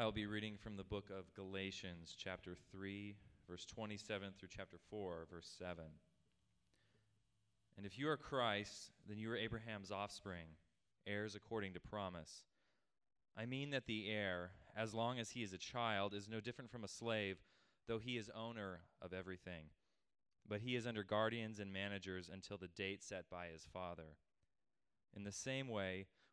I'll be reading from the book of Galatians, chapter 3, verse 27 through chapter 4, verse 7. And if you are Christ, then you are Abraham's offspring, heirs according to promise. I mean that the heir, as long as he is a child, is no different from a slave, though he is owner of everything. But he is under guardians and managers until the date set by his father. In the same way,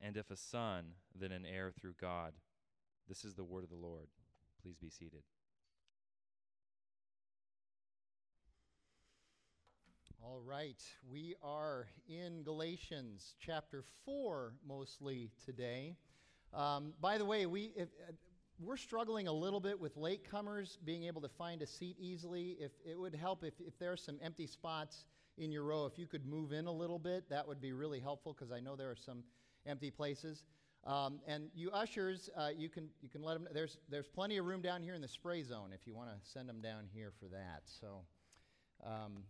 and if a son, then an heir through God. This is the word of the Lord. Please be seated. All right, we are in Galatians chapter 4 mostly today. Um, by the way, we, if, uh, we're struggling a little bit with latecomers being able to find a seat easily. If it would help if, if there are some empty spots in your row, if you could move in a little bit, that would be really helpful because I know there are some empty places. Um, and you ushers, uh, you can you can let them. There's there's plenty of room down here in the spray zone if you want to send them down here for that. So. Um,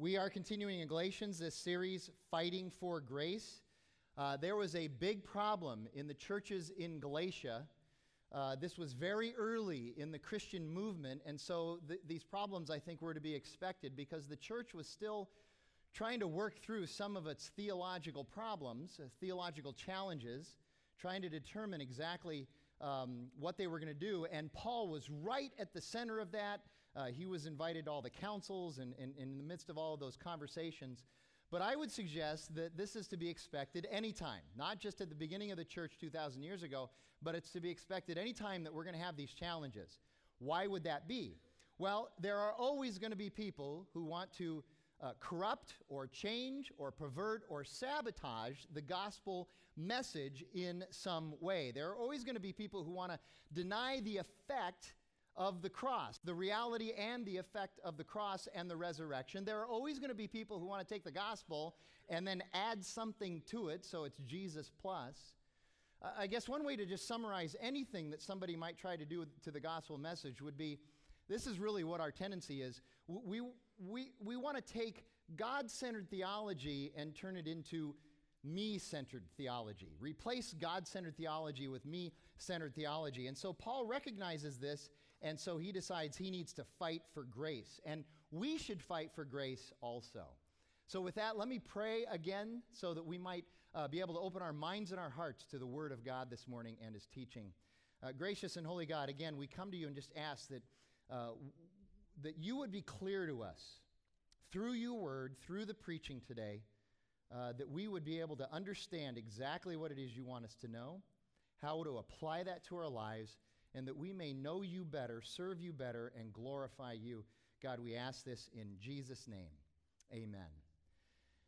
we are continuing in Galatians this series, Fighting for Grace. Uh, there was a big problem in the churches in Galatia. Uh, this was very early in the Christian movement, and so th- these problems, I think, were to be expected because the church was still trying to work through some of its theological problems, uh, theological challenges, trying to determine exactly um, what they were going to do. And Paul was right at the center of that. Uh, he was invited to all the councils and, and, and in the midst of all of those conversations. But I would suggest that this is to be expected anytime, not just at the beginning of the church 2,000 years ago, but it's to be expected anytime that we're going to have these challenges. Why would that be? Well, there are always going to be people who want to uh, corrupt or change or pervert or sabotage the gospel message in some way. There are always going to be people who want to deny the effect of the cross, the reality and the effect of the cross and the resurrection. There are always going to be people who want to take the gospel and then add something to it, so it's Jesus plus. I guess one way to just summarize anything that somebody might try to do to the gospel message would be this is really what our tendency is. We, we, we want to take God centered theology and turn it into me centered theology. Replace God centered theology with me centered theology. And so Paul recognizes this, and so he decides he needs to fight for grace. And we should fight for grace also. So, with that, let me pray again so that we might uh, be able to open our minds and our hearts to the Word of God this morning and His teaching. Uh, gracious and holy God, again, we come to you and just ask that uh, that you would be clear to us through your word, through the preaching today, uh, that we would be able to understand exactly what it is you want us to know, how to apply that to our lives, and that we may know you better, serve you better, and glorify you. God, we ask this in Jesus' name. Amen.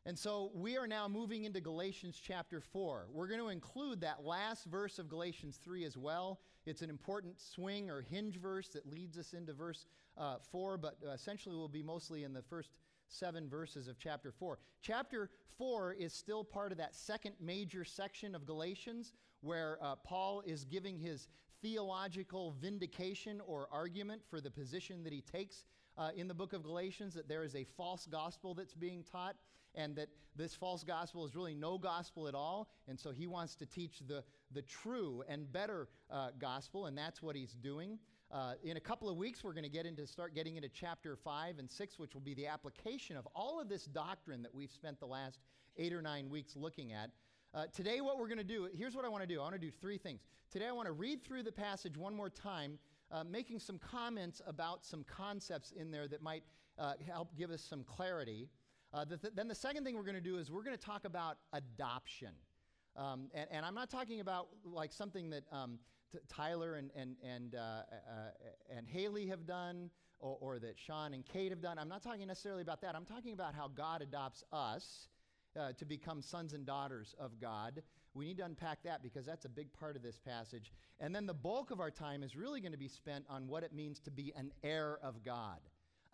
And so we are now moving into Galatians chapter 4. We're going to include that last verse of Galatians 3 as well. It's an important swing or hinge verse that leads us into verse uh, 4, but essentially will be mostly in the first seven verses of chapter 4. Chapter 4 is still part of that second major section of Galatians where uh, Paul is giving his theological vindication or argument for the position that he takes uh, in the book of Galatians that there is a false gospel that's being taught and that this false gospel is really no gospel at all. And so he wants to teach the, the true and better uh, gospel, and that's what he's doing. Uh, in a couple of weeks, we're going to get into start getting into chapter five and six, which will be the application of all of this doctrine that we've spent the last eight or nine weeks looking at. Uh, today, what we're going to do, here's what I want to do. I want to do three things. Today, I want to read through the passage one more time, uh, making some comments about some concepts in there that might uh, help give us some clarity. Uh, the th- then the second thing we're going to do is we're going to talk about adoption. Um, and, and, I'm not talking about like something that um, t- Tyler and, and, and, uh, uh, and Haley have done or, or, that Sean and Kate have done. I'm not talking necessarily about that. I'm talking about how God adopts us uh, to become sons and daughters of God. We need to unpack that because that's a big part of this passage. And then the bulk of our time is really going to be spent on what it means to be an heir of God.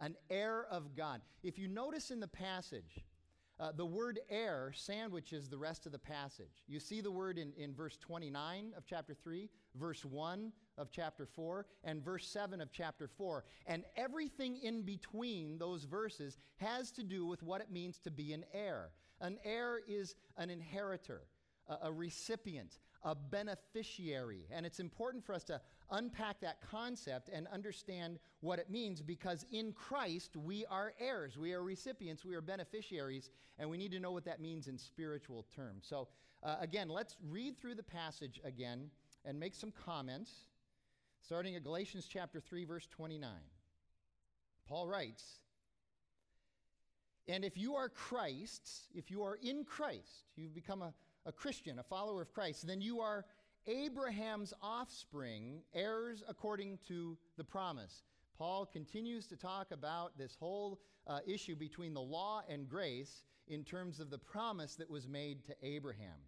An heir of God. If you notice in the passage, uh, the word heir sandwiches the rest of the passage. You see the word in, in verse 29 of chapter 3, verse 1 of chapter 4, and verse 7 of chapter 4. And everything in between those verses has to do with what it means to be an heir. An heir is an inheritor, a, a recipient, a beneficiary. And it's important for us to unpack that concept and understand what it means because in Christ we are heirs, we are recipients, we are beneficiaries, and we need to know what that means in spiritual terms. So, uh, again, let's read through the passage again and make some comments, starting at Galatians chapter 3, verse 29. Paul writes, and if you are Christ's, if you are in Christ, you've become a, a Christian, a follower of Christ, then you are Abraham's offspring, heirs according to the promise. Paul continues to talk about this whole uh, issue between the law and grace in terms of the promise that was made to Abraham.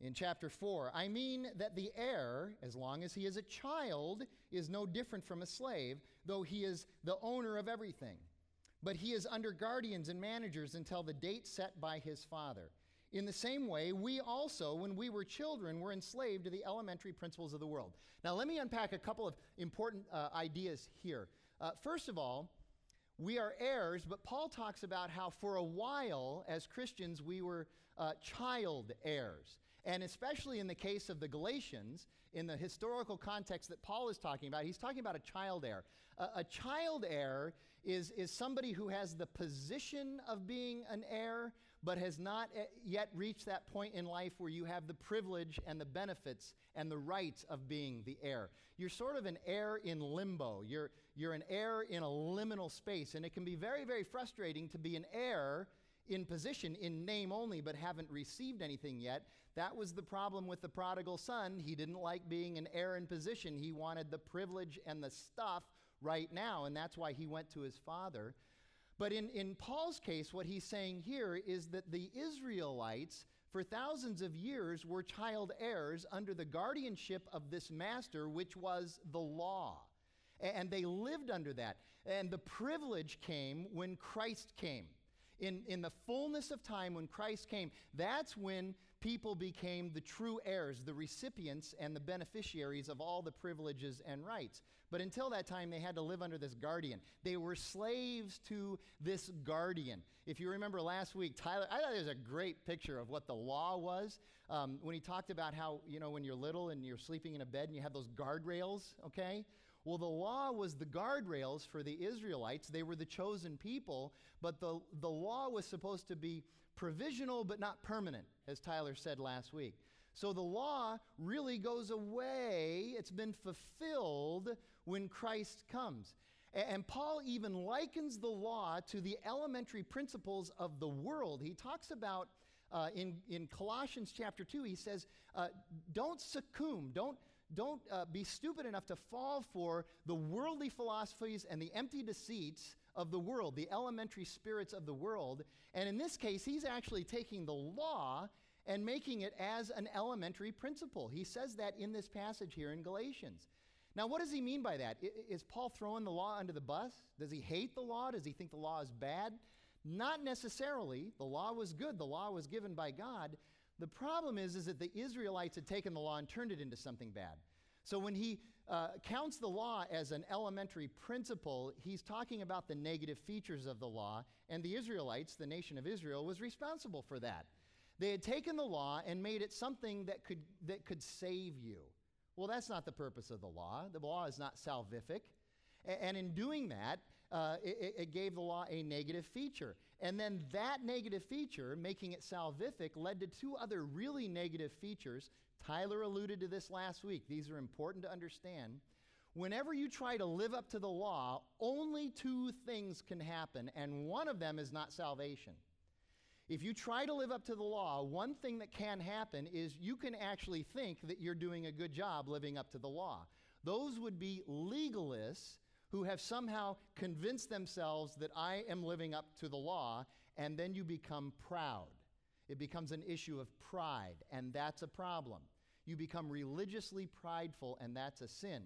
In chapter 4, I mean that the heir, as long as he is a child, is no different from a slave, though he is the owner of everything. But he is under guardians and managers until the date set by his father. In the same way, we also, when we were children, were enslaved to the elementary principles of the world. Now, let me unpack a couple of important uh, ideas here. Uh, first of all, we are heirs, but Paul talks about how for a while, as Christians, we were uh, child heirs. And especially in the case of the Galatians, in the historical context that Paul is talking about, he's talking about a child heir. a child heir is, is somebody who has the position of being an heir, but has not eh, yet reached that point in life where you have the privilege and the benefits and the rights of being the heir. You're sort of an heir in limbo. You're, you're an heir in a liminal space, and it can be very, very frustrating to be an heir in position, in name only, but haven't received anything yet. That was the problem with the prodigal son. He didn't like being an heir in position. He wanted the privilege and the stuff right now, and that's why he went to his father. But in, in Paul's case, what he's saying here is that the Israelites, for thousands of years, were child heirs under the guardianship of this master, which was the law. And they lived under that. And the privilege came when Christ came. In, in the fullness of time, when Christ came, that's when people became the true heirs, the recipients and the beneficiaries of all the privileges and rights. But until that time, they had to live under this guardian. They were slaves to this guardian. If you remember last week, Tyler, I thought it was a great picture of what the law was um, when he talked about how, you know, when you're little and you're sleeping in a bed and you have those guardrails, okay? Well, the law was the guardrails for the Israelites. They were the chosen people, but the, the law was supposed to be provisional but not permanent, as Tyler said last week. So the law really goes away. It's been fulfilled when Christ comes. And Paul even likens the law to the elementary principles of the world. He talks about uh, in, in Colossians chapter 2, he says, uh, Don't succumb, don't, don't uh, be stupid enough to fall for the worldly philosophies and the empty deceits of the world, the elementary spirits of the world. And in this case, he's actually taking the law and making it as an elementary principle. He says that in this passage here in Galatians. Now, what does he mean by that? Is Paul throwing the law under the bus? Does he hate the law? Does he think the law is bad? Not necessarily. The law was good, the law was given by God. The problem is, is that the Israelites had taken the law and turned it into something bad. So when he uh, counts the law as an elementary principle, he's talking about the negative features of the law, and the Israelites, the nation of Israel, was responsible for that. They had taken the law and made it something that could, that could save you. Well, that's not the purpose of the law. The law is not salvific. And in doing that, uh, it, it, gave the law a negative feature. And then that negative feature, making it salvific, led to two other really negative features. Tyler alluded to this last week. These are important to understand. Whenever you try to live up to the law, only two things can happen, and one of them is not salvation. If you try to live up to the law, one thing that can happen is you can actually think that you're doing a good job living up to the law. Those would be legalists who have somehow convinced themselves that I am living up to the law, and then you become proud. It becomes an issue of pride, and that's a problem. You become religiously prideful, and that's a sin.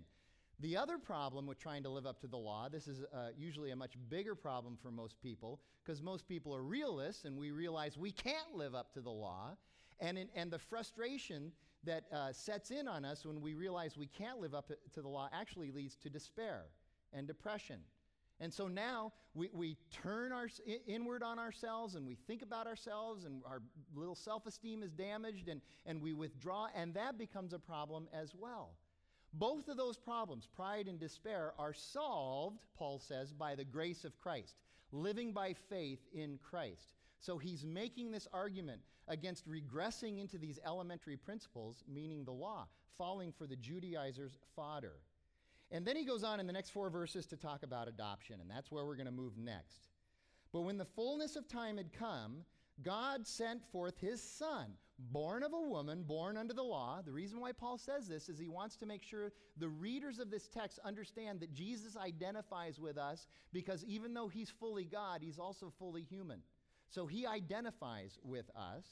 The other problem with trying to live up to the law, this is uh, usually a much bigger problem for most people, because most people are realists and we realize we can't live up to the law. And, in, and the frustration that uh, sets in on us when we realize we can't live up to the law actually leads to despair and depression. And so now we, we turn our, inward on ourselves and we think about ourselves, and our little self esteem is damaged, and, and we withdraw, and that becomes a problem as well. Both of those problems, pride and despair, are solved, Paul says, by the grace of Christ, living by faith in Christ. So he's making this argument against regressing into these elementary principles, meaning the law, falling for the Judaizers' fodder. And then he goes on in the next four verses to talk about adoption, and that's where we're going to move next. But when the fullness of time had come, God sent forth his son, born of a woman, born under the law. The reason why Paul says this is he wants to make sure the readers of this text understand that Jesus identifies with us because even though he's fully God, he's also fully human. So he identifies with us.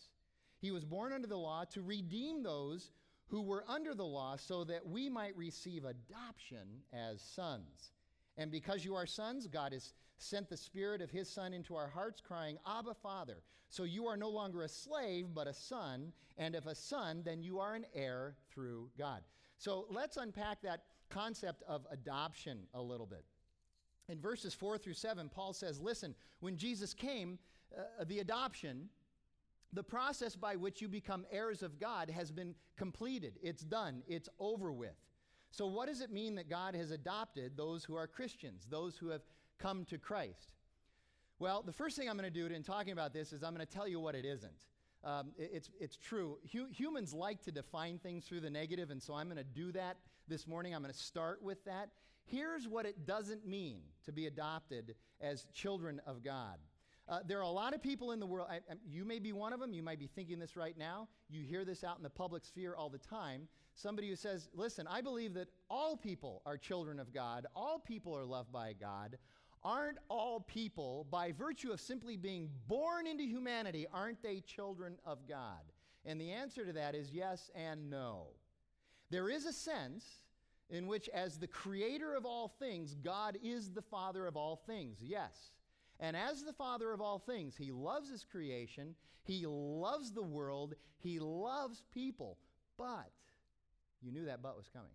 He was born under the law to redeem those who were under the law so that we might receive adoption as sons. And because you are sons, God has sent the Spirit of His Son into our hearts, crying, Abba, Father. So you are no longer a slave, but a son. And if a son, then you are an heir through God. So let's unpack that concept of adoption a little bit. In verses 4 through 7, Paul says, Listen, when Jesus came, uh, the adoption, the process by which you become heirs of God has been completed. It's done. It's over with. So, what does it mean that God has adopted those who are Christians, those who have come to Christ? Well, the first thing I'm going to do in talking about this is I'm going to tell you what it isn't. Um, it, it's, it's true. Hu- humans like to define things through the negative, and so I'm going to do that this morning. I'm going to start with that. Here's what it doesn't mean to be adopted as children of God. Uh, there are a lot of people in the world, I, I, you may be one of them, you might be thinking this right now. You hear this out in the public sphere all the time. Somebody who says, Listen, I believe that all people are children of God, all people are loved by God. Aren't all people, by virtue of simply being born into humanity, aren't they children of God? And the answer to that is yes and no. There is a sense in which, as the creator of all things, God is the father of all things, yes. And as the Father of all things, He loves His creation, He loves the world, He loves people. But, you knew that but was coming.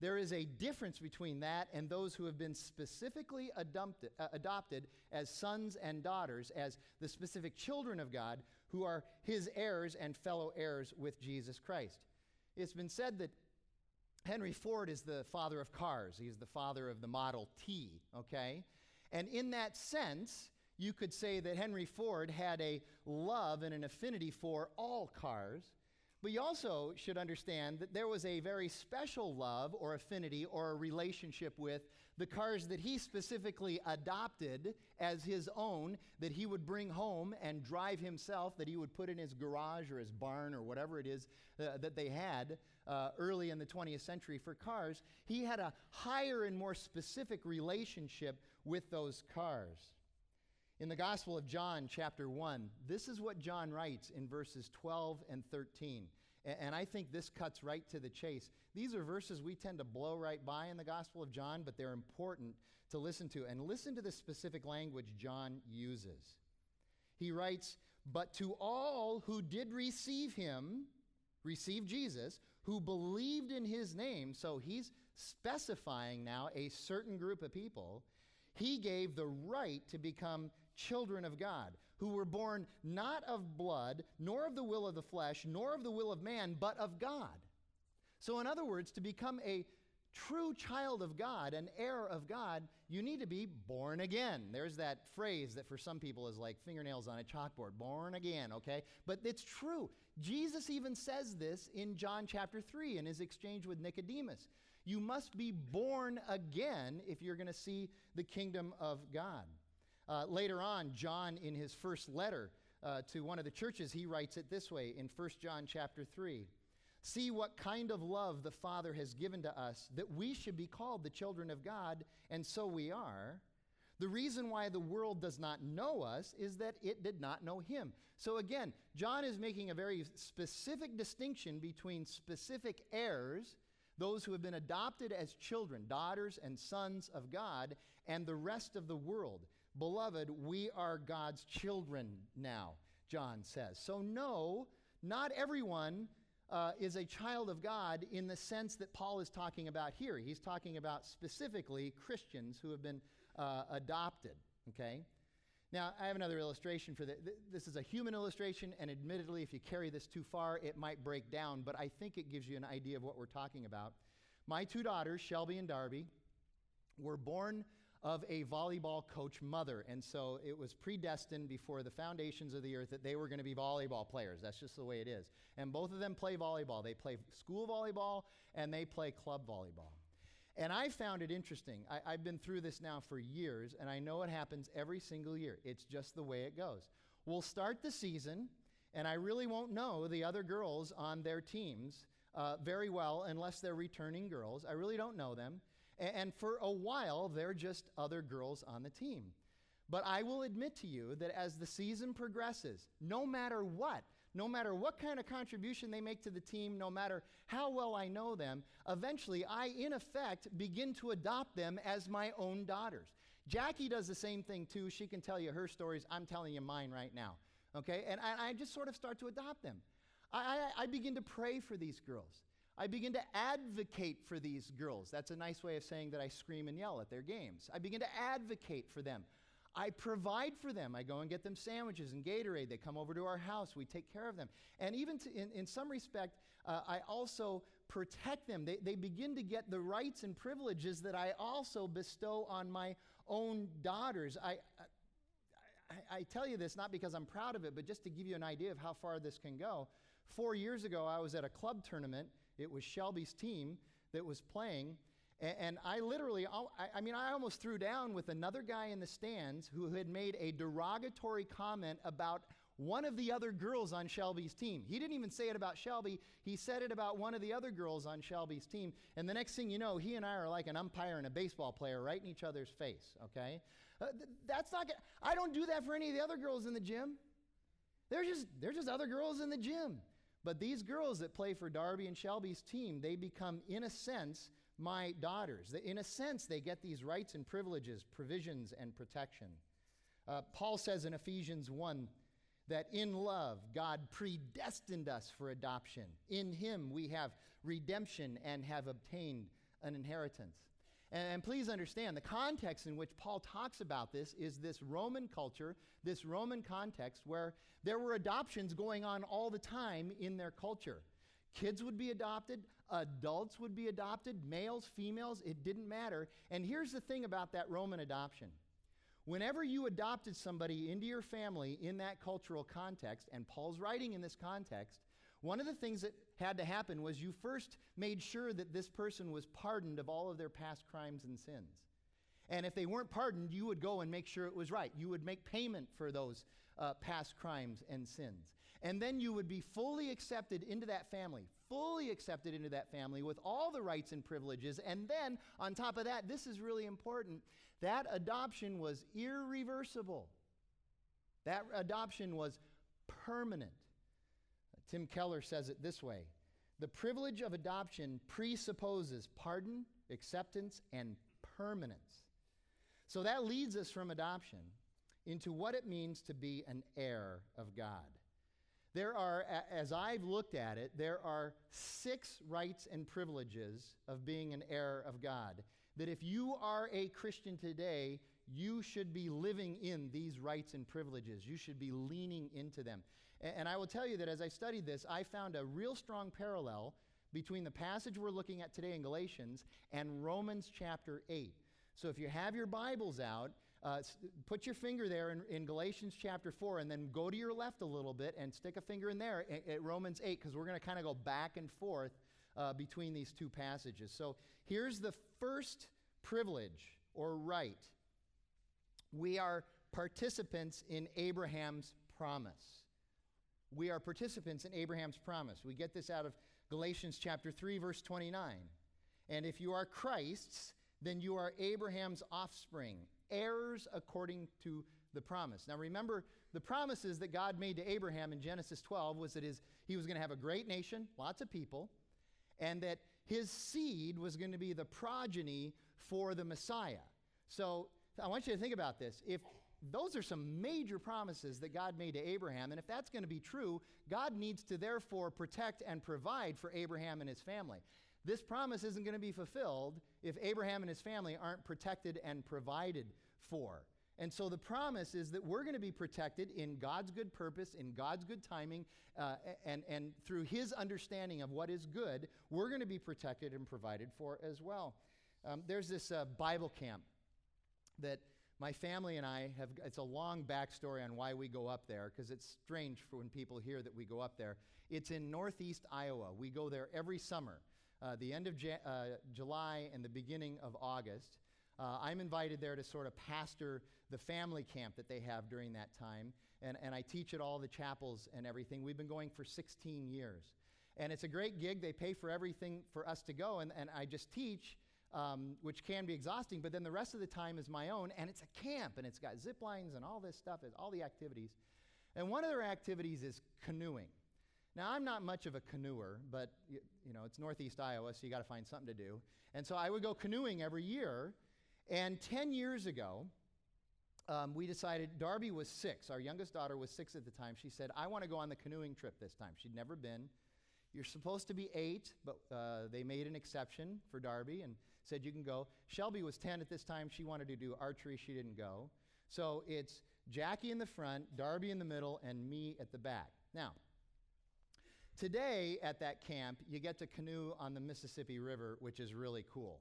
There is a difference between that and those who have been specifically adopted, uh, adopted as sons and daughters, as the specific children of God, who are His heirs and fellow heirs with Jesus Christ. It's been said that Henry Ford is the father of cars. He's the father of the Model T, okay? And in that sense, you could say that Henry Ford had a love and an affinity for all cars. But you also should understand that there was a very special love or affinity or a relationship with the cars that he specifically adopted as his own, that he would bring home and drive himself, that he would put in his garage or his barn or whatever it is uh, that they had uh, early in the 20th century for cars. He had a higher and more specific relationship with those cars. In the Gospel of John, chapter 1, this is what John writes in verses 12 and 13. And I think this cuts right to the chase. These are verses we tend to blow right by in the Gospel of John, but they're important to listen to. And listen to the specific language John uses. He writes, But to all who did receive him, receive Jesus, who believed in his name, so he's specifying now a certain group of people, he gave the right to become children of God, who were born not of blood, nor of the will of the flesh, nor of the will of man, but of God. So, in other words, to become a true child of God, an heir of God, you need to be born again. There's that phrase that for some people is like fingernails on a chalkboard born again, okay? But it's true. Jesus even says this in John chapter 3 in his exchange with Nicodemus. You must be born again if you're going to see the kingdom of God. Uh, later on, John, in his first letter uh, to one of the churches, he writes it this way in 1 John chapter 3. See what kind of love the Father has given to us that we should be called the children of God, and so we are. The reason why the world does not know us is that it did not know him. So again, John is making a very specific distinction between specific heirs, those who have been adopted as children, daughters and sons of God, and the rest of the world. Beloved, we are God's children now, John says. So, no, not everyone uh, is a child of God in the sense that Paul is talking about here. He's talking about specifically Christians who have been uh, adopted. Okay? Now, I have another illustration for this. This is a human illustration, and admittedly, if you carry this too far, it might break down, but I think it gives you an idea of what we're talking about. My two daughters, Shelby and Darby, were born of a volleyball coach mother. And so it was predestined before the foundations of the earth that they were going to be volleyball players. That's just the way it is. And both of them play volleyball. They play school volleyball and they play club volleyball. And I found it interesting. I, have been through this now for years, and I know it happens every single year. It's just the way it goes. We'll start the season, and I really won't know the other girls on their teams uh, very well unless they're returning girls. I really don't know them. And for a while, they're just other girls on the team. But I will admit to you that as the season progresses, no matter what, no matter what kind of contribution they make to the team, no matter how well I know them, eventually I, in effect, begin to adopt them as my own daughters. Jackie does the same thing too. She can tell you her stories. I'm telling you mine right now. Okay? And I, I just sort of start to adopt them. I, I, I begin to pray for these girls. I begin to advocate for these girls. That's a nice way of saying that I scream and yell at their games. I begin to advocate for them. I provide for them. I go and get them sandwiches and Gatorade. They come over to our house. We take care of them. And even to, in, in some respect, uh, I also protect them. They, they begin to get the rights and privileges that I also bestow on my own daughters. I, I, I tell you this not because I'm proud of it, but just to give you an idea of how far this can go. Four years ago, I was at a club tournament it was Shelby's team that was playing. And, I literally, I mean, I almost threw down with another guy in the stands who had made a derogatory comment about one of the other girls on Shelby's team. He didn't even say it about Shelby, he said it about one of the other girls on Shelby's team. And the next thing you know, he and I are like an umpire and a baseball player right in each other's face, okay? Uh, th- that's not, good. I don't do that for any of the other girls in the gym. They're just, they're just other girls in the gym. But these girls that play for Darby and Shelby's team, they become, in a sense, my daughters. In a sense, they get these rights and privileges, provisions, and protection. Uh, Paul says in Ephesians 1 that in love, God predestined us for adoption. In Him, we have redemption and have obtained an inheritance. And, and, please understand the context in which Paul talks about this is this Roman culture, this Roman context where there were adoptions going on all the time in their culture. Kids would be adopted, adults would be adopted, males, females, it didn't matter. And here's the thing about that Roman adoption whenever you adopted somebody into your family in that cultural context, and Paul's writing in this context, one of the things that had to happen was you first made sure that this person was pardoned of all of their past crimes and sins. And if they weren't pardoned, you would go and make sure it was right. You would make payment for those uh, past crimes and sins. And then you would be fully accepted into that family, fully accepted into that family with all the rights and privileges. And then, on top of that, this is really important that adoption was irreversible. That adoption was permanent. Tim Keller says it this way The privilege of adoption presupposes pardon, acceptance, and permanence. So that leads us from adoption into what it means to be an heir of God. There are, as I've looked at it, there are six rights and privileges of being an heir of God. That if you are a Christian today, you should be living in these rights and privileges. You should be leaning into them. And I will tell you that as I studied this, I found a real strong parallel between the passage we're looking at today in Galatians and Romans chapter 8. So if you have your Bibles out, uh, put your finger there in, in, Galatians chapter 4 and then go to your left a little bit and stick a finger in there at, at Romans 8 because we're going to kind of go back and forth uh, between these two passages. So here's the first privilege or right we are participants in Abraham's promise we are participants in Abraham's promise. We get this out of Galatians chapter 3 verse 29. And if you are Christ's, then you are Abraham's offspring, heirs according to the promise. Now remember, the promises that God made to Abraham in Genesis 12 was that his, he was going to have a great nation, lots of people, and that his seed was going to be the progeny for the Messiah. So I want you to think about this. If those are some major promises that God made to Abraham, and if that's going to be true, God needs to therefore protect and provide for Abraham and his family. This promise isn't going to be fulfilled if Abraham and his family aren't protected and provided for. And so the promise is that we're going to be protected in God's good purpose, in God's good timing, uh, and, and through His understanding of what is good, we're going to be protected and provided for as well. Um, there's this uh, Bible camp that my family and I have, it's a long backstory on why we go up there because it's strange for when people hear that we go up there. It's in northeast Iowa. We go there every summer, uh, the end of ja- uh, July and the beginning of August. Uh, I'm invited there to sort of pastor the family camp that they have during that time, and, and I teach at all the chapels and everything. We've been going for 16 years. And it's a great gig. They pay for everything for us to go, and, and I just teach, um, which can be exhausting, but then the rest of the time is my own, and it's a camp, and it's got zip lines and all this stuff, all the activities. And one of their activities is canoeing. Now, I'm not much of a canoeer, but you, you know, it's northeast Iowa, so you got to find something to do. And so I would go canoeing every year. And 10 years ago, um, we decided Darby was six. Our youngest daughter was six at the time. She said, I want to go on the canoeing trip this time. She'd never been. You're supposed to be eight, but uh, they made an exception for Darby and said you can go. Shelby was 10 at this time. She wanted to do archery. She didn't go. So it's Jackie in the front, Darby in the middle, and me at the back. Now, today at that camp, you get to canoe on the Mississippi River, which is really cool.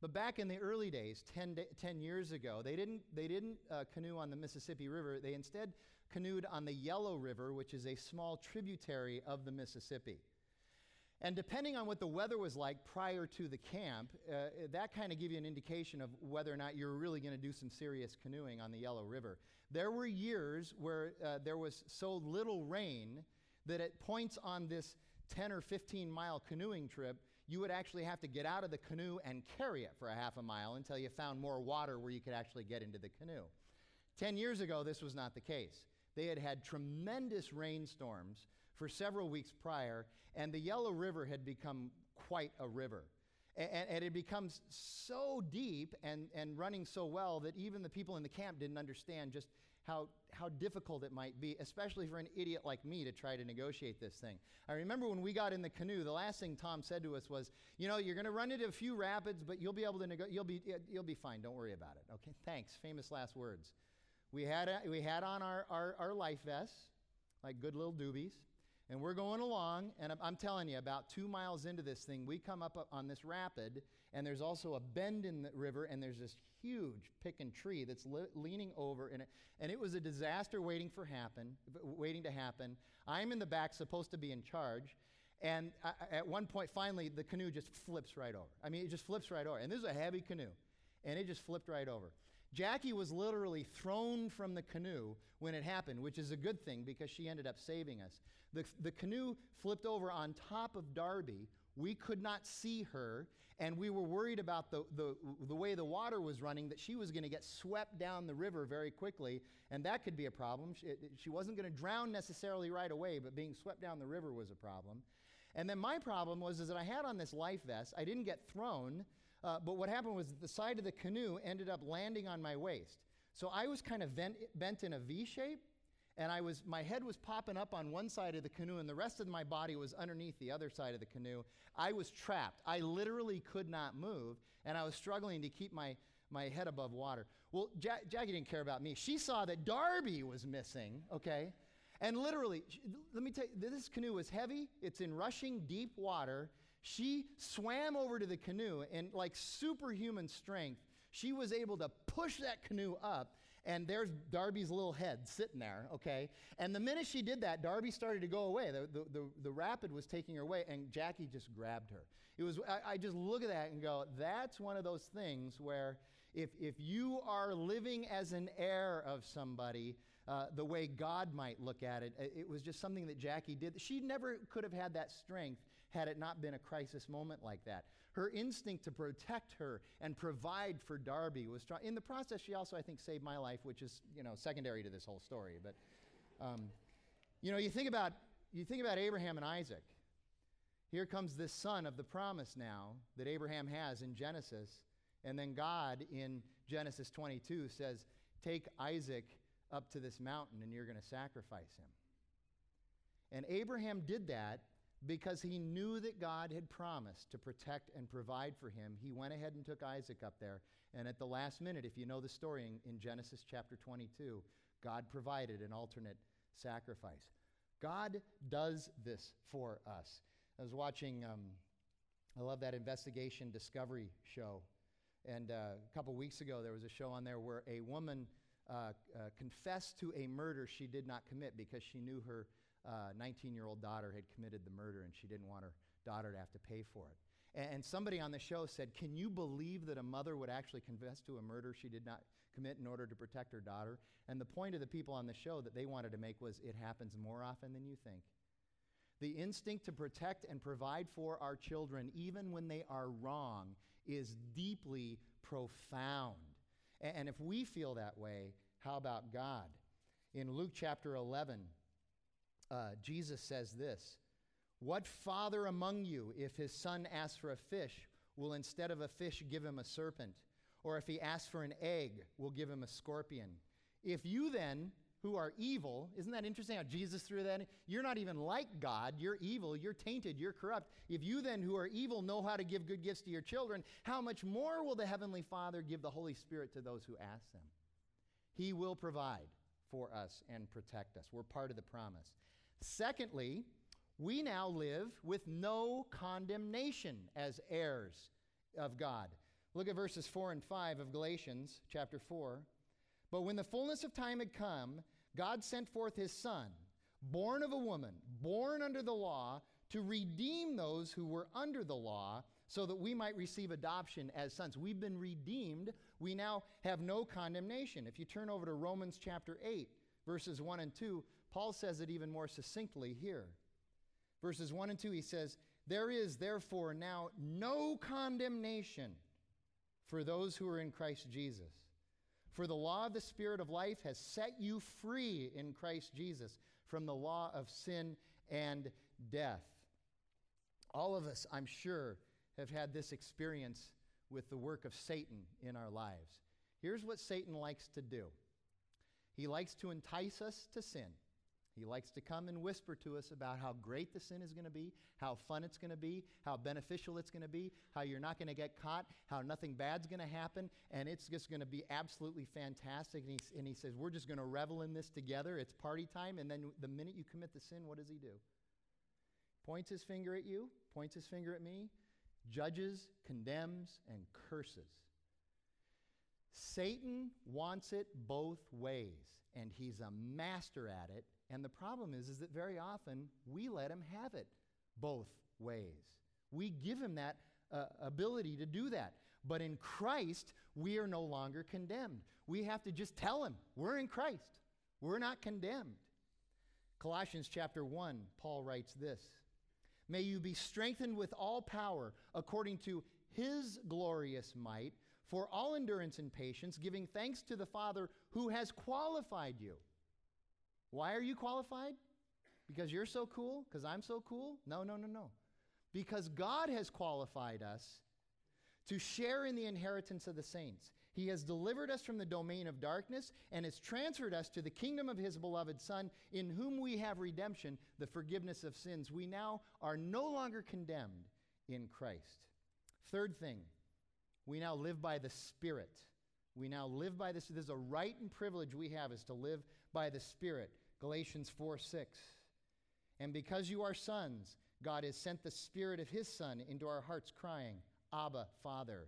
But back in the early days, 10, 10 years ago, they didn't, they didn't uh, canoe on the Mississippi River. They instead canoed on the Yellow River, which is a small tributary of the Mississippi. And depending on what the weather was like prior to the camp, uh, that kind of give you an indication of whether or not you're really going to do some serious canoeing on the Yellow River. There were years where uh, there was so little rain that at points on this 10 or 15 mile canoeing trip, you would actually have to get out of the canoe and carry it for a half a mile until you found more water where you could actually get into the canoe. Ten years ago, this was not the case. They had had tremendous rainstorms for several weeks prior, and the Yellow River had become quite a river. And, and, it becomes so deep and, and running so well that even the people in the camp didn't understand just how, how difficult it might be, especially for an idiot like me to try to negotiate this thing. I remember when we got in the canoe, the last thing Tom said to us was, "You know, you're going to run into a few rapids, but you'll be able to nego- you'll be you'll be fine. Don't worry about it." Okay, thanks. Famous last words. We had a, we had on our, our, our life vests, like good little doobies. And we're going along, and I'm telling you, about two miles into this thing, we come up on this rapid, and there's also a bend in the river, and there's this huge pickin' tree that's le- leaning over, and it, and it was a disaster waiting for happen, waiting to happen. I'm in the back, supposed to be in charge, and I, at one point, finally, the canoe just flips right over. I mean, it just flips right over, and this is a heavy canoe, and it just flipped right over. Jackie was literally thrown from the canoe when it happened, which is a good thing because she ended up saving us. The, the canoe flipped over on top of Darby. We could not see her, and we were worried about the, the, the way the water was running, that she was going to get swept down the river very quickly, and that could be a problem. She, she wasn't going to drown necessarily right away, but being swept down the river was a problem. And then my problem was is that I had on this life vest. I didn't get thrown, uh, but what happened was the side of the canoe ended up landing on my waist. So I was kind of bent in a V shape, and I was, my head was popping up on one side of the canoe, and the rest of my body was underneath the other side of the canoe. I was trapped. I literally could not move, and I was struggling to keep my, my head above water. Well, ja- Jackie didn't care about me. She saw that Darby was missing, okay? And literally, let me tell you, this canoe was heavy. It's in rushing deep water. She swam over to the canoe, and like superhuman strength, she was able to push that canoe up and there's Darby's little head sitting there, okay? And the minute she did that, Darby started to go away. The, the, the, the rapid was taking her away, and Jackie just grabbed her. It was, I, I just look at that and go, that's one of those things where if, if you are living as an heir of somebody, uh, the way God might look at it. It was just something that Jackie did. She never could have had that strength had it not been a crisis moment like that. Her instinct to protect her and provide for Darby was strong. In the process, she also, I think, saved my life, which is, you know, secondary to this whole story. But, um, you know, you think about you think about Abraham and Isaac. Here comes this son of the promise now that Abraham has in Genesis. And then God in Genesis 22 says, Take Isaac up to this mountain and you're going to sacrifice him. And Abraham did that because he knew that God had promised to protect and provide for him. He went ahead and took Isaac up there. And at the last minute, if you know the story in, in Genesis chapter 22, God provided an alternate sacrifice. God does this for us. I was watching, um, I love that investigation discovery show. And uh, a couple weeks ago, there was a show on there where a woman uh, uh, confessed to a murder she did not commit because she knew her 19 uh, year old daughter had committed the murder and she didn't want her daughter to have to pay for it. And, and somebody on the show said, Can you believe that a mother would actually confess to a murder she did not commit in order to protect her daughter? And the point of the people on the show that they wanted to make was it happens more often than you think. The instinct to protect and provide for our children, even when they are wrong, is deeply profound. And if we feel that way, how about God? In Luke chapter 11, uh, Jesus says this What father among you, if his son asks for a fish, will instead of a fish give him a serpent? Or if he asks for an egg, will give him a scorpion? If you then, who are evil, isn't that interesting how Jesus threw that in? You're not even like God. You're evil. You're tainted. You're corrupt. If you then, who are evil, know how to give good gifts to your children, how much more will the Heavenly Father give the Holy Spirit to those who ask them? He will provide for us and protect us. We're part of the promise. Secondly, we now live with no condemnation as heirs of God. Look at verses 4 and 5 of Galatians chapter 4. But when the fullness of time had come, God sent forth his Son, born of a woman, born under the law, to redeem those who were under the law, so that we might receive adoption as sons. We've been redeemed. We now have no condemnation. If you turn over to Romans chapter 8, verses 1 and 2, Paul says it even more succinctly here. Verses 1 and 2, he says, There is therefore now no condemnation for those who are in Christ Jesus. For the law of the Spirit of life has set you free in Christ Jesus from the law of sin and death. All of us, I'm sure, have had this experience with the work of Satan in our lives. Here's what Satan likes to do he likes to entice us to sin. He likes to come and whisper to us about how great the sin is going to be, how fun it's going to be, how beneficial it's going to be, how you're not going to get caught, how nothing bad's going to happen, and it's just going to be absolutely fantastic. And he, and he says, We're just going to revel in this together. It's party time. And then the minute you commit the sin, what does he do? Points his finger at you, points his finger at me, judges, condemns, and curses. Satan wants it both ways, and he's a master at it. And the problem is, is that very often we let him have it both ways. We give him that uh, ability to do that. But in Christ, we are no longer condemned. We have to just tell him, we're in Christ. We're not condemned. Colossians chapter 1, Paul writes this May you be strengthened with all power according to his glorious might for all endurance and patience, giving thanks to the Father who has qualified you. Why are you qualified? Because you're so cool? Because I'm so cool? No, no, no, no. Because God has qualified us to share in the inheritance of the saints. He has delivered us from the domain of darkness and has transferred us to the kingdom of his beloved Son, in whom we have redemption, the forgiveness of sins. We now are no longer condemned in Christ. Third thing, we now live by the Spirit. We now live by this. There's a right and privilege we have is to live by the Spirit. Galatians 4 6. And because you are sons, God has sent the Spirit of His Son into our hearts, crying, Abba, Father.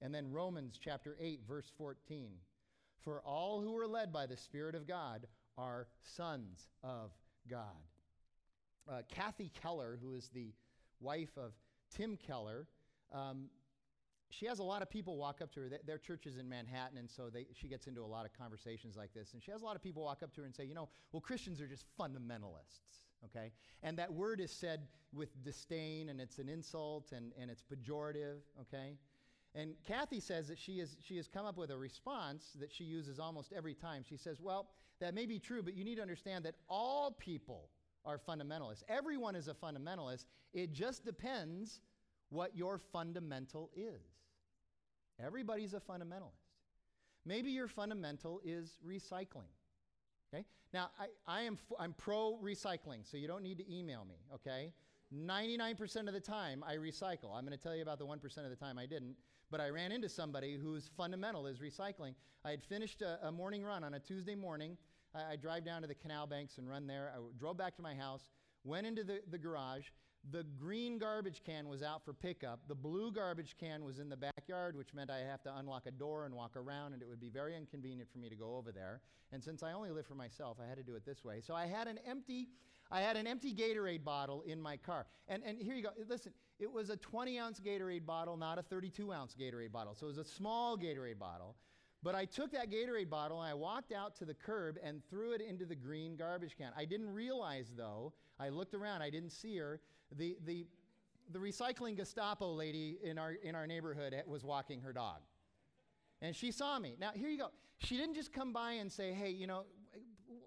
And then Romans chapter 8, verse 14. For all who are led by the Spirit of God are sons of God. Uh, Kathy Keller, who is the wife of Tim Keller, um, she has a lot of people walk up to her. Their church is in Manhattan, and so they, she gets into a lot of conversations like this. And she has a lot of people walk up to her and say, you know, well, Christians are just fundamentalists, okay? And that word is said with disdain, and it's an insult, and, and it's pejorative, okay? And Kathy says that she, is, she has come up with a response that she uses almost every time. She says, well, that may be true, but you need to understand that all people are fundamentalists. Everyone is a fundamentalist. It just depends what your fundamental is. Everybody's a fundamentalist. Maybe your fundamental is recycling. Okay? Now, I, I am f- I'm pro recycling, so you don't need to email me, okay? 99% of the time I recycle. I'm going to tell you about the 1% of the time I didn't, but I ran into somebody whose fundamental is recycling. I had finished a, a morning run on a Tuesday morning. I, I, drive down to the canal banks and run there. I drove back to my house, went into the, the garage, the green garbage can was out for pickup. The blue garbage can was in the backyard, which meant I have to unlock a door and walk around, and it would be very inconvenient for me to go over there. And since I only live for myself, I had to do it this way. So I had an empty, I had an empty Gatorade bottle in my car. And, and here you go. Listen, it was a 20 ounce Gatorade bottle, not a 32 ounce Gatorade bottle. So it was a small Gatorade bottle. But I took that Gatorade bottle and I walked out to the curb and threw it into the green garbage can. I didn't realize, though, I looked around, I didn't see her, the, the, the recycling Gestapo lady in our, in our neighborhood was walking her dog. And she saw me. Now, here you go. She didn't just come by and say, hey, you know,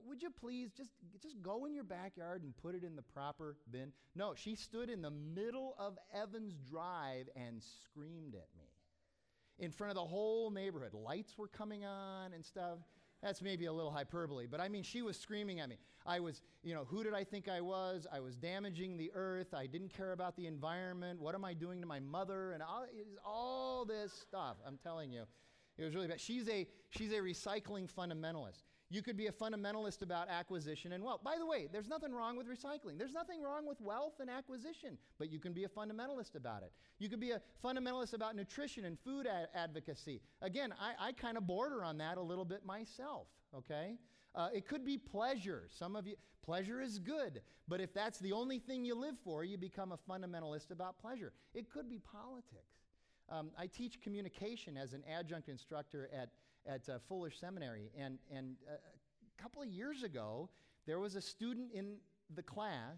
would you please just, just go in your backyard and put it in the proper bin? No, she stood in the middle of Evans Drive and screamed at me in front of the whole neighborhood. Lights were coming on and stuff. That's maybe a little hyperbole, but I mean, she was screaming at me. I was, you know, who did I think I was? I was damaging the earth. I didn't care about the environment. What am I doing to my mother? And all, all this stuff. I'm telling you, it was really bad. She's a, she's a recycling fundamentalist. You could be a fundamentalist about acquisition and wealth. By the way, there's nothing wrong with recycling. There's nothing wrong with wealth and acquisition, but you can be a fundamentalist about it. You could be a fundamentalist about nutrition and food ad- advocacy. Again, I, I kind of border on that a little bit myself, okay? Uh, it could be pleasure. Some of you, pleasure is good, but if that's the only thing you live for, you become a fundamentalist about pleasure. It could be politics. Um, I teach communication as an adjunct instructor at at uh, Fuller Seminary. And, and uh, a couple of years ago, there was a student in the class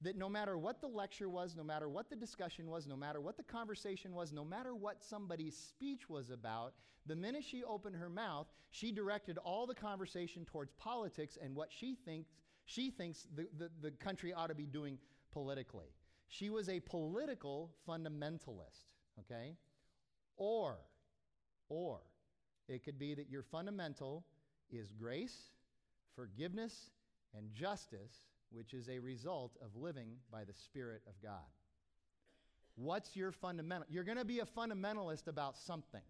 that no matter what the lecture was, no matter what the discussion was, no matter what the conversation was, no matter what somebody's speech was about, the minute she opened her mouth, she directed all the conversation towards politics and what she thinks, she thinks the, the, the country ought to be doing politically. She was a political fundamentalist, okay? Or, or, it could be that your fundamental is grace, forgiveness, and justice, which is a result of living by the Spirit of God. What's your fundamental? You're going to be a fundamentalist about something.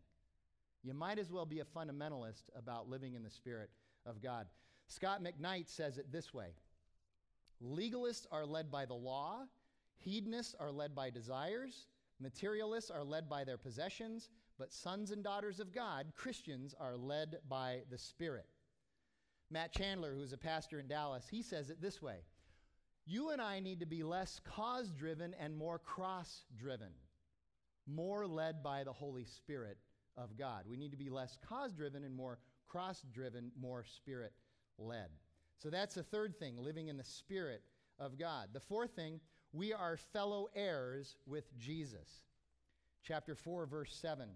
You might as well be a fundamentalist about living in the Spirit of God. Scot McKnight says it this way Legalists are led by the law, hedonists are led by desires, materialists are led by their possessions, but sons and daughters of God, Christians, are led by the Spirit. Matt Chandler, who's a pastor in Dallas, he says it this way You and I need to be less cause driven and more cross driven, more led by the Holy Spirit of God. We need to be less cause driven and more cross driven, more spirit led. So that's the third thing, living in the Spirit of God. The fourth thing, we are fellow heirs with Jesus. Chapter 4, verse 7.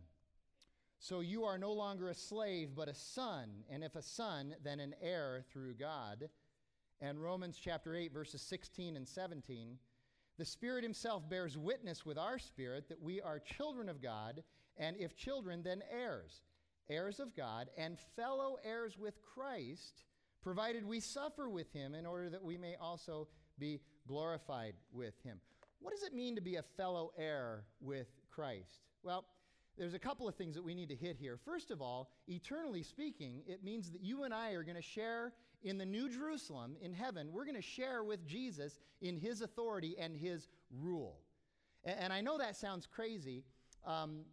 So you are no longer a slave, but a son, and if a son, then an heir through God. And Romans chapter 8, verses 16 and 17. The Spirit Himself bears witness with our spirit that we are children of God, and if children, then heirs, heirs of God, and fellow heirs with Christ, provided we suffer with Him in order that we may also be glorified with Him. What does it mean to be a fellow heir with Christ? Well, there's a couple of things that we need to hit here. First of all, eternally speaking, it means that you and I are going to share in the New Jerusalem in heaven. We're going to share with Jesus in his authority and his rule. And, and I know that sounds crazy. Um,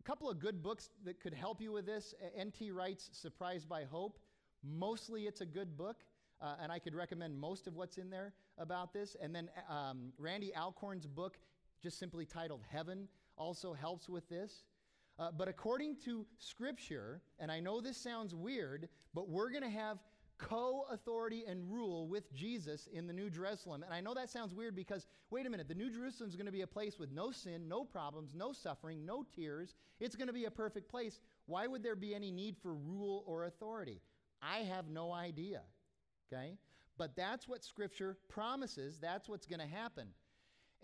a couple of good books that could help you with this N.T. Wright's Surprised by Hope. Mostly it's a good book. Uh, and I could recommend most of what's in there about this. And then um, Randy Alcorn's book, just simply titled Heaven, also helps with this. Uh, but according to Scripture, and I know this sounds weird, but we're going to have co authority and rule with Jesus in the New Jerusalem. And I know that sounds weird because, wait a minute, the New Jerusalem is going to be a place with no sin, no problems, no suffering, no tears. It's going to be a perfect place. Why would there be any need for rule or authority? I have no idea. Okay? But that's what Scripture promises. That's what's going to happen.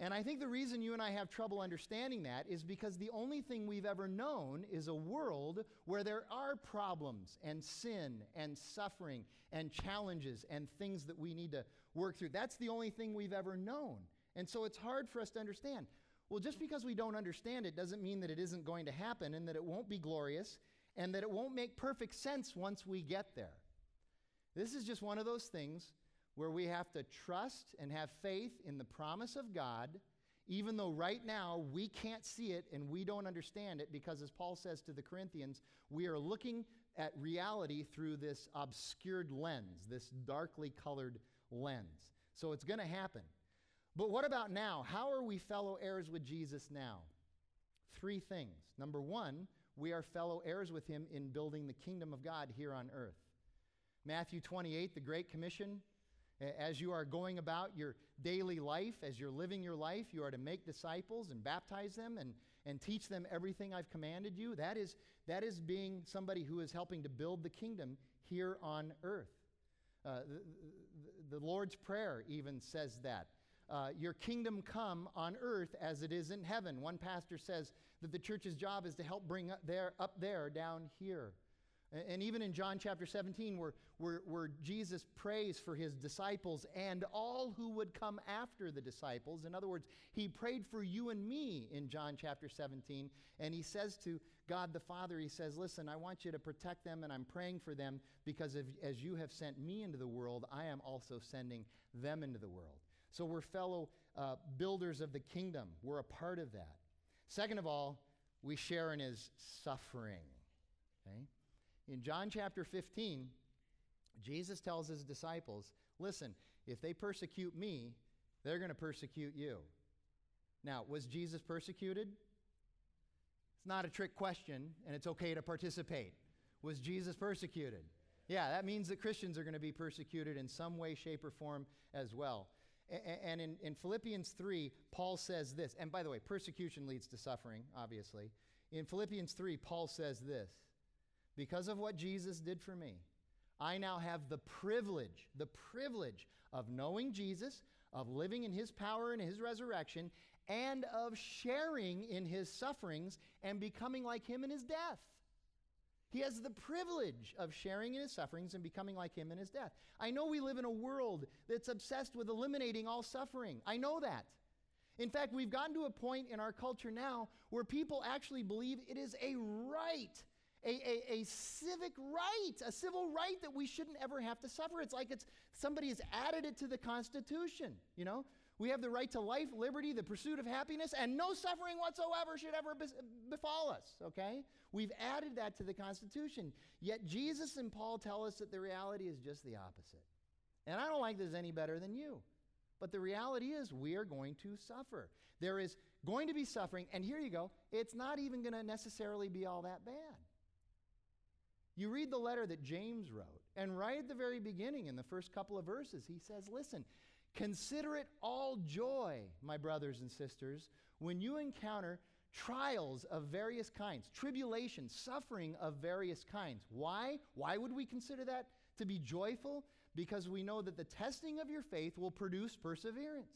And I think the reason you and I have trouble understanding that is because the only thing we've ever known is a world where there are problems and sin and suffering and challenges and things that we need to work through. That's the only thing we've ever known. And so it's hard for us to understand. Well, just because we don't understand it doesn't mean that it isn't going to happen and that it won't be glorious and that it won't make perfect sense once we get there. This is just one of those things where we have to trust and have faith in the promise of God, even though right now we can't see it and we don't understand it, because as Paul says to the Corinthians, we are looking at reality through this obscured lens, this darkly colored lens. So it's going to happen. But what about now? How are we fellow heirs with Jesus now? Three things. Number one, we are fellow heirs with him in building the kingdom of God here on earth. Matthew 28, the Great Commission, as you are going about your daily life, as you're living your life, you are to make disciples and baptize them and, and teach them everything I've commanded you. That is, that is being somebody who is helping to build the kingdom here on earth. Uh, the, the, Lord's Prayer even says that. Uh, your kingdom come on earth as it is in heaven. One pastor says that the church's job is to help bring up there, up there down here. And even in John chapter 17, where, where, where, Jesus prays for his disciples and all who would come after the disciples. In other words, he prayed for you and me in John chapter 17. And he says to God the Father, He says, Listen, I want you to protect them, and I'm praying for them because of, as you have sent me into the world, I am also sending them into the world. So we're fellow uh, builders of the kingdom, we're a part of that. Second of all, we share in his suffering. Okay? In John chapter 15, Jesus tells his disciples, listen, if they persecute me, they're going to persecute you. Now, was Jesus persecuted? It's not a trick question, and it's okay to participate. Was Jesus persecuted? Yeah, that means that Christians are going to be persecuted in some way, shape, or form as well. And in, Philippians 3, Paul says this, and by the way, persecution leads to suffering, obviously. In Philippians 3, Paul says this because of what Jesus did for me, I now have the privilege, the privilege of knowing Jesus, of living in his power and his resurrection, and of sharing in his sufferings and becoming like him in his death. He has the privilege of sharing in his sufferings and becoming like him in his death. I know we live in a world that's obsessed with eliminating all suffering. I know that. In fact, we've gotten to a point in our culture now where people actually believe it is a right a, a, a, civic right, a civil right that we shouldn't ever have to suffer. It's like it's somebody has added it to the Constitution. You know, we have the right to life, liberty, the pursuit of happiness, and no suffering whatsoever should ever befall us. Okay, we've added that to the Constitution. Yet Jesus and Paul tell us that the reality is just the opposite. And I don't like this any better than you. But the reality is, we are going to suffer. There is going to be suffering, and here you go. It's not even going to necessarily be all that bad. You read the letter that James wrote, and right at the very beginning, in the first couple of verses, he says, Listen, consider it all joy, my brothers and sisters, when you encounter trials of various kinds, tribulation, suffering of various kinds. Why? Why would we consider that to be joyful? Because we know that the testing of your faith will produce perseverance.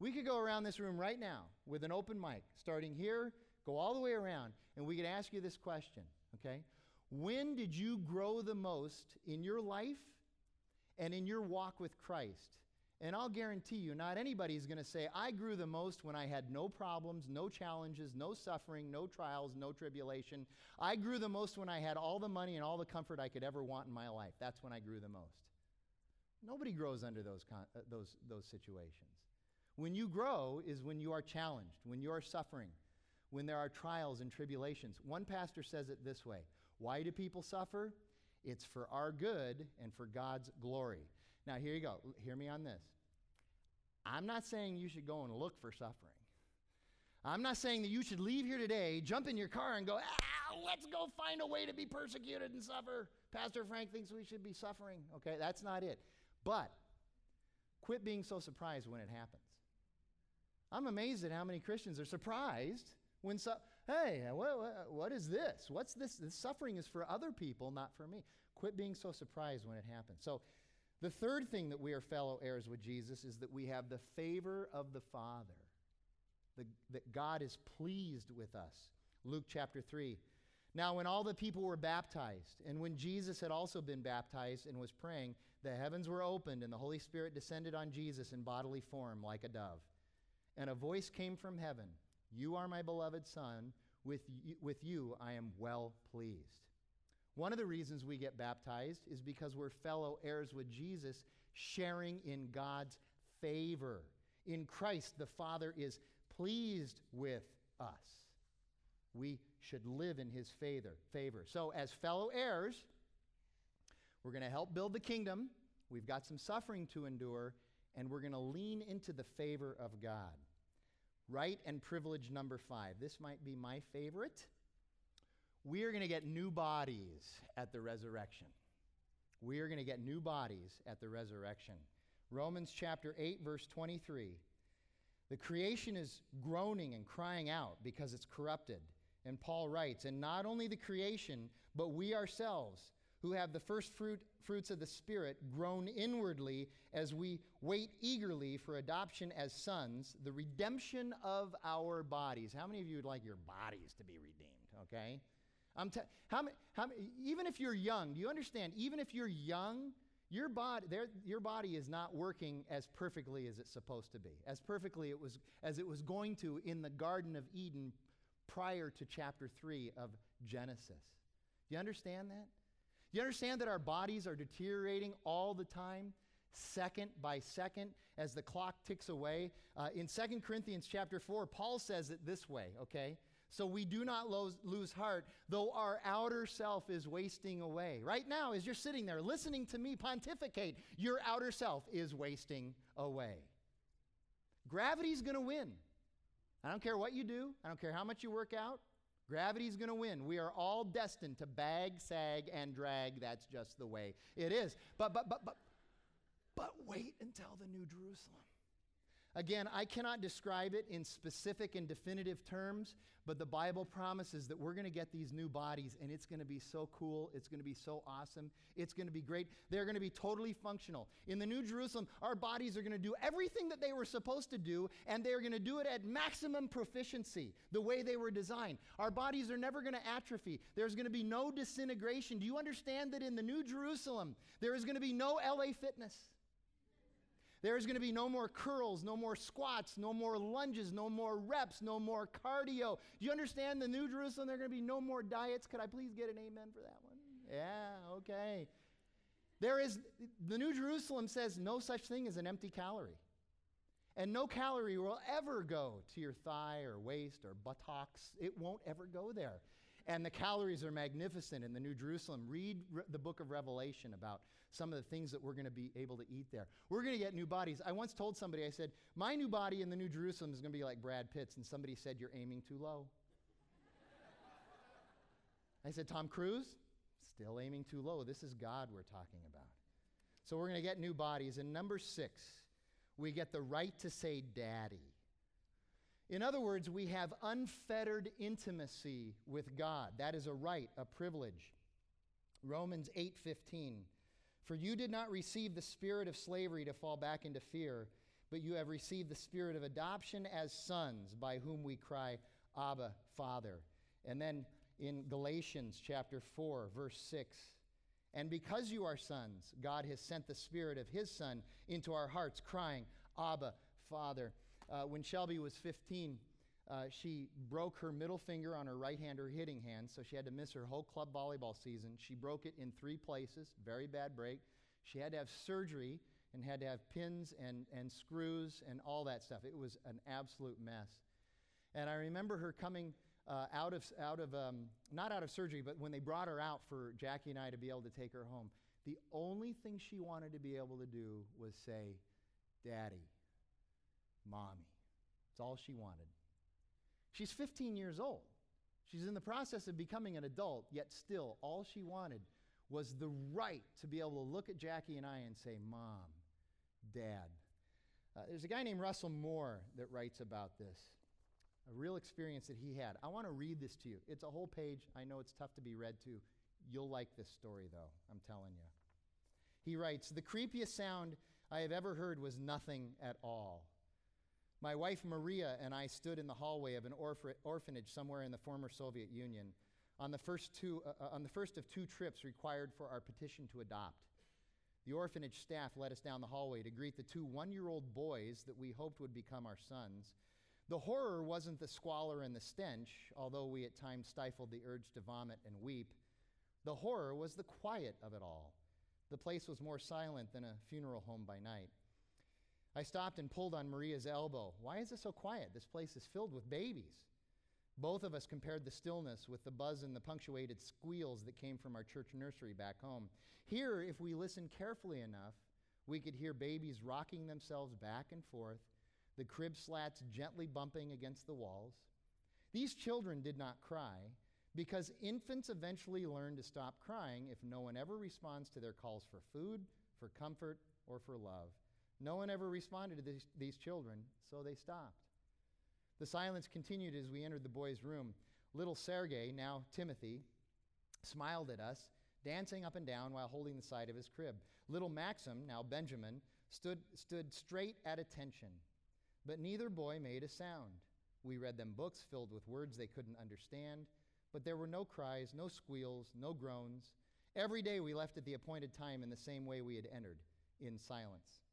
We could go around this room right now with an open mic, starting here, go all the way around, and we could ask you this question, okay? When did you grow the most in your life and in your walk with Christ? And I'll guarantee you, not anybody is going to say, I grew the most when I had no problems, no challenges, no suffering, no trials, no tribulation. I grew the most when I had all the money and all the comfort I could ever want in my life. That's when I grew the most. Nobody grows under those, con- uh, those, those situations. When you grow is when you are challenged, when you are suffering, when there are trials and tribulations. One pastor says it this way why do people suffer? It's for our good and for God's glory. Now, here you go. Hear me on this. I'm not saying you should go and look for suffering. I'm not saying that you should leave here today, jump in your car, and go, ah, let's go find a way to be persecuted and suffer. Pastor Frank thinks we should be suffering. Okay, that's not it. But quit being so surprised when it happens. I'm amazed at how many Christians are surprised when, su- hey, what, what, is this? What's this? This suffering is for other people, not for me. Quit being so surprised when it happens. So, the third thing that we are fellow heirs with Jesus is that we have the favor of the Father, the, that God is pleased with us. Luke chapter 3. Now, when all the people were baptized, and when Jesus had also been baptized and was praying, the heavens were opened, and the Holy Spirit descended on Jesus in bodily form like a dove. And a voice came from heaven You are my beloved Son, with you, with you I am well pleased. One of the reasons we get baptized is because we're fellow heirs with Jesus, sharing in God's favor. In Christ, the Father is pleased with us. We should live in his favor. favor. So, as fellow heirs, we're going to help build the kingdom. We've got some suffering to endure, and we're going to lean into the favor of God. Right and privilege number five. This might be my favorite we are going to get new bodies at the resurrection. We are going to get new bodies at the resurrection. Romans chapter 8, verse 23. The creation is groaning and crying out because it's corrupted. And Paul writes, and not only the creation, but we ourselves, who have the first fruit, fruits of the Spirit, groan inwardly as we wait eagerly for adoption as sons, the redemption of our bodies. How many of you would like your bodies to be redeemed? Okay? I'm t- how, how, even if you're young, do you understand? Even if you're young, your body, your body is not working as perfectly as it's supposed to be, as perfectly it was, as it was going to in the Garden of Eden prior to chapter 3 of Genesis. Do you understand that? You understand that our bodies are deteriorating all the time, second by second, as the clock ticks away? Uh, in 2 Corinthians chapter 4, Paul says it this way, okay? So we do not lose, lose heart, though our outer self is wasting away. Right now, as you're sitting there listening to me pontificate, your outer self is wasting away. Gravity's going to win. I don't care what you do, I don't care how much you work out. Gravity's going to win. We are all destined to bag, sag, and drag. That's just the way it is. But, but, but, but, but wait until the New Jerusalem. Again, I cannot describe it in specific and definitive terms, but the Bible promises that we're going to get these new bodies and it's going to be so cool. It's going to be so awesome. It's going to be great. They're going to be totally functional. In the New Jerusalem, our bodies are going to do everything that they were supposed to do and they're going to do it at maximum proficiency, the way they were designed. Our bodies are never going to atrophy. There's going to be no disintegration. Do you understand that in the New Jerusalem, there is going to be no LA fitness? There's going to be no more curls, no more squats, no more lunges, no more reps, no more cardio. Do you understand the New Jerusalem? There are going to be no more diets. Could I please get an amen for that one? Yeah, okay. There is, the New Jerusalem says no such thing as an empty calorie. And no calorie will ever go to your thigh or waist or buttocks. It won't ever go there. And the calories are magnificent in the New Jerusalem. Read re- the book of Revelation about some of the things that we're going to be able to eat there. We're going to get new bodies. I once told somebody, I said, My new body in the New Jerusalem is going to be like Brad Pitt's. And somebody said, You're aiming too low. I said, Tom Cruise? Still aiming too low. This is God we're talking about. So we're going to get new bodies. And number six, we get the right to say daddy. In other words, we have unfettered intimacy with God. That is a right, a privilege. Romans 8:15 For you did not receive the spirit of slavery to fall back into fear, but you have received the spirit of adoption as sons, by whom we cry, Abba, Father. And then in Galatians chapter 4, verse 6, and because you are sons, God has sent the spirit of his son into our hearts, crying, Abba, Father. Uh, when Shelby was 15, uh, she broke her middle finger on her right hand, her hitting hand, so she had to miss her whole club volleyball season. She broke it in three places, very bad break. She had to have surgery and had to have pins and, and screws and all that stuff. It was an absolute mess. And I remember her coming uh, out of, out of um, not out of surgery, but when they brought her out for Jackie and I to be able to take her home, the only thing she wanted to be able to do was say, Daddy, mommy. It's all she wanted. She's 15 years old. She's in the process of becoming an adult, yet still, all she wanted was the right to be able to look at Jackie and I and say, Mom, Dad. Uh, there's a guy named Russell Moore that writes about this, a real experience that he had. I want to read this to you. It's a whole page. I know it's tough to be read to. You'll like this story, though, I'm telling you. He writes The creepiest sound I have ever heard was nothing at all. My wife Maria and I stood in the hallway of an orph- orphanage somewhere in the former Soviet Union on the, first two, uh, uh, on the first of two trips required for our petition to adopt. The orphanage staff led us down the hallway to greet the two one year old boys that we hoped would become our sons. The horror wasn't the squalor and the stench, although we at times stifled the urge to vomit and weep. The horror was the quiet of it all. The place was more silent than a funeral home by night. I stopped and pulled on Maria's elbow. Why is it so quiet? This place is filled with babies. Both of us compared the stillness with the buzz and the punctuated squeals that came from our church nursery back home. Here, if we listened carefully enough, we could hear babies rocking themselves back and forth, the crib slats gently bumping against the walls. These children did not cry because infants eventually learn to stop crying if no one ever responds to their calls for food, for comfort, or for love. No one ever responded to these, these children, so they stopped. The silence continued as we entered the boys' room. Little Sergei, now Timothy, smiled at us, dancing up and down while holding the side of his crib. Little Maxim, now Benjamin, stood, stood straight at attention. But neither boy made a sound. We read them books filled with words they couldn't understand, but there were no cries, no squeals, no groans. Every day we left at the appointed time in the same way we had entered, in silence.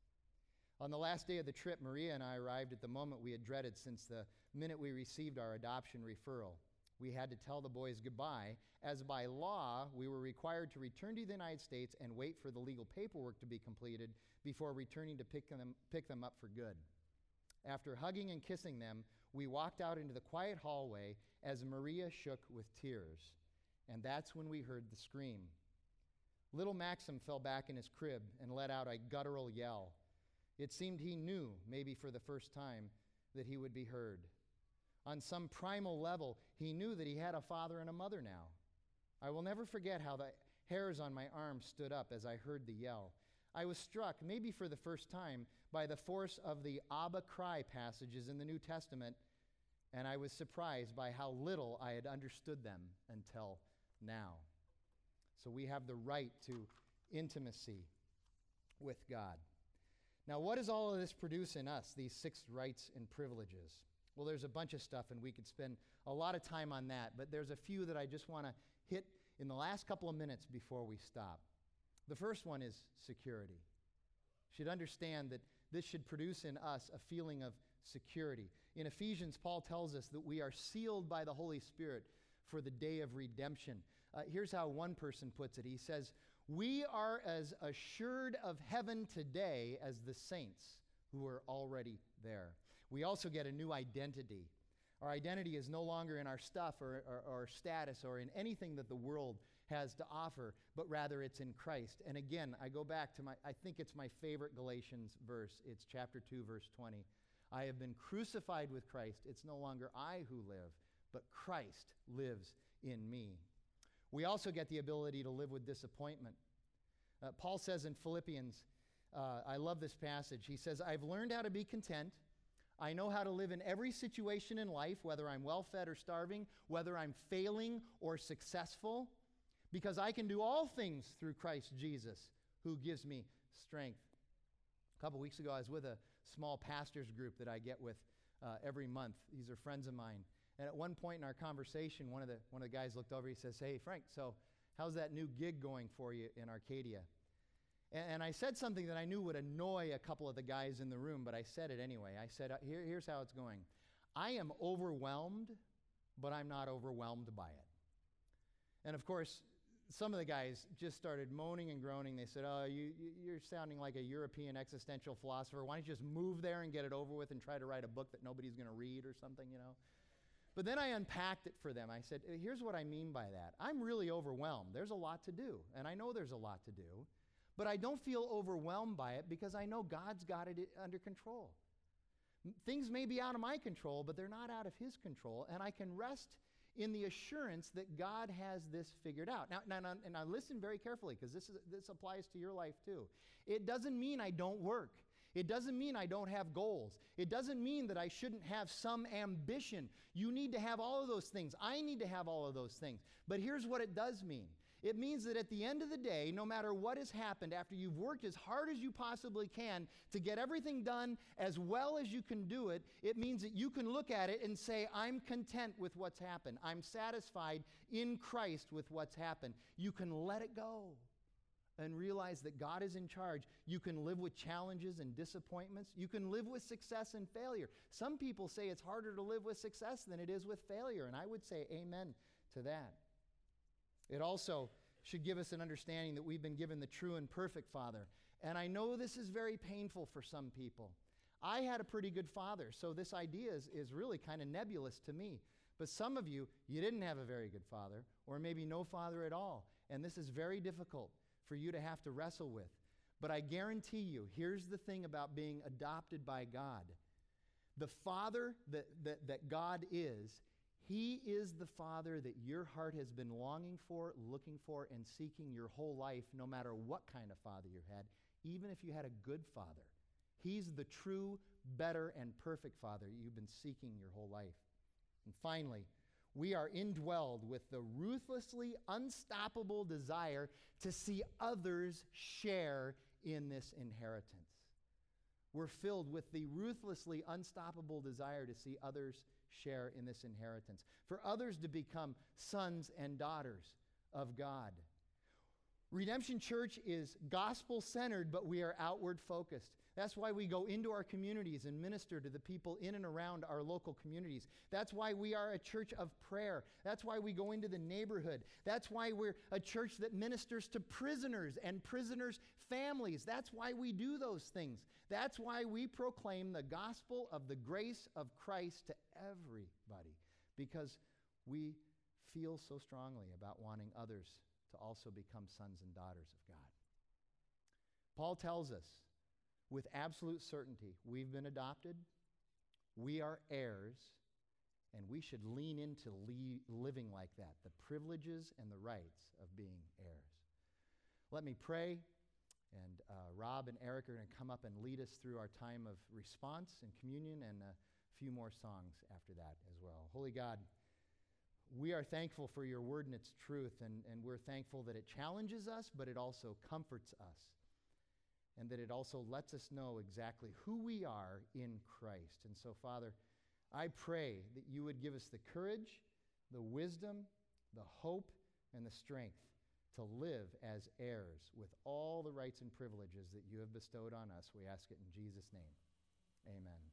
On the last day of the trip, Maria and I arrived at the moment we had dreaded since the minute we received our adoption referral. We had to tell the boys goodbye, as by law, we were required to return to the United States and wait for the legal paperwork to be completed before returning to pick them, pick them up for good. After hugging and kissing them, we walked out into the quiet hallway as Maria shook with tears. And that's when we heard the scream. Little Maxim fell back in his crib and let out a guttural yell. It seemed he knew, maybe for the first time, that he would be heard. On some primal level, he knew that he had a father and a mother now. I will never forget how the hairs on my arms stood up as I heard the yell. I was struck, maybe for the first time, by the force of the Abba cry passages in the New Testament, and I was surprised by how little I had understood them until now. So we have the right to intimacy with God. Now, what does all of this produce in us, these six rights and privileges? Well, there's a bunch of stuff, and we could spend a lot of time on that, but there's a few that I just want to hit in the last couple of minutes before we stop. The first one is security. You should understand that this should produce in us a feeling of security. In Ephesians, Paul tells us that we are sealed by the Holy Spirit for the day of redemption. Uh, here's how one person puts it He says, We are as assured of heaven today as the saints who are already there. We also get a new identity. Our identity is no longer in our stuff or, or, status or in anything that the world has to offer, but rather it's in Christ. And again, I go back to my, I think it's my favorite Galatians verse. It's chapter 2, verse 20. I have been crucified with Christ. It's no longer I who live, but Christ lives in me. We also get the ability to live with disappointment. Uh, Paul says in Philippians, uh, I love this passage. He says, I've learned how to be content. I know how to live in every situation in life, whether I'm well fed or starving, whether I'm failing or successful, because I can do all things through Christ Jesus, who gives me strength. A couple weeks ago, I was with a small pastors group that I get with uh, every month. These are friends of mine. And at one point in our conversation, one of the, one of the guys looked over, he says, Hey, Frank, so how's that new gig going for you in Arcadia? And, and I said something that I knew would annoy a couple of the guys in the room, but I said it anyway. I said, Here, Here's how it's going I am overwhelmed, but I'm not overwhelmed by it. And of course, some of the guys just started moaning and groaning. They said, Oh, you, you're sounding like a European existential philosopher. Why don't you just move there and get it over with and try to write a book that nobody's going to read or something, you know? But then I unpacked it for them. I said, Here's what I mean by that. I'm really overwhelmed. There's a lot to do, and I know there's a lot to do, but I don't feel overwhelmed by it because I know God's got it under control. Things may be out of my control, but they're not out of His control, and I can rest in the assurance that God has this figured out. Now, now, now and now listen very carefully because this, is, this applies to your life too. It doesn't mean I don't work. It doesn't mean I don't have goals. It doesn't mean that I shouldn't have some ambition. You need to have all of those things. I need to have all of those things. But here's what it does mean it means that at the end of the day, no matter what has happened, after you've worked as hard as you possibly can to get everything done as well as you can do it, it means that you can look at it and say, I'm content with what's happened. I'm satisfied in Christ with what's happened. You can let it go and realize that God is in charge. You can live with challenges and disappointments. You can live with success and failure. Some people say it's harder to live with success than it is with failure, and I would say amen to that. It also should give us an understanding that we've been given the true and perfect Father. And I know this is very painful for some people. I had a pretty good father, so this idea is, is really kind of nebulous to me. But some of you, you didn't have a very good father, or maybe no father at all. And this is very difficult for you to have to wrestle with. But I guarantee you, here's the thing about being adopted by God the father that, that, that God is, he is the Father that your heart has been longing for, looking for, and seeking your whole life, no matter what kind of father you had, even if you had a good father. He's the true, better, and perfect Father you've been seeking your whole life. And finally, we are indwelled with the ruthlessly unstoppable desire to see others share in this inheritance. We're filled with the ruthlessly unstoppable desire to see others share in this inheritance, for others to become sons and daughters of God. Redemption Church is gospel centered, but we are outward focused. That's why we go into our communities and minister to the people in and around our local communities. That's why we are a church of prayer. That's why we go into the neighborhood. That's why we're a church that ministers to prisoners and prisoners' families. That's why we do those things. That's why we proclaim the gospel of the grace of Christ to everybody, because we feel so strongly about wanting others to also become sons and daughters of God. Paul tells us with absolute certainty we've been adopted, we are heirs, and we should lean into le- living like that the privileges and the rights of being heirs. Let me pray, and uh, Rob and Eric are going to come up and lead us through our time of response and communion and a few more songs after that as well. Holy God, we are thankful for your word and its truth, and, and we're thankful that it challenges us, but it also comforts us, and that it also lets us know exactly who we are in Christ. And so, Father, I pray that you would give us the courage, the wisdom, the hope, and the strength to live as heirs with all the rights and privileges that you have bestowed on us. We ask it in Jesus' name. Amen.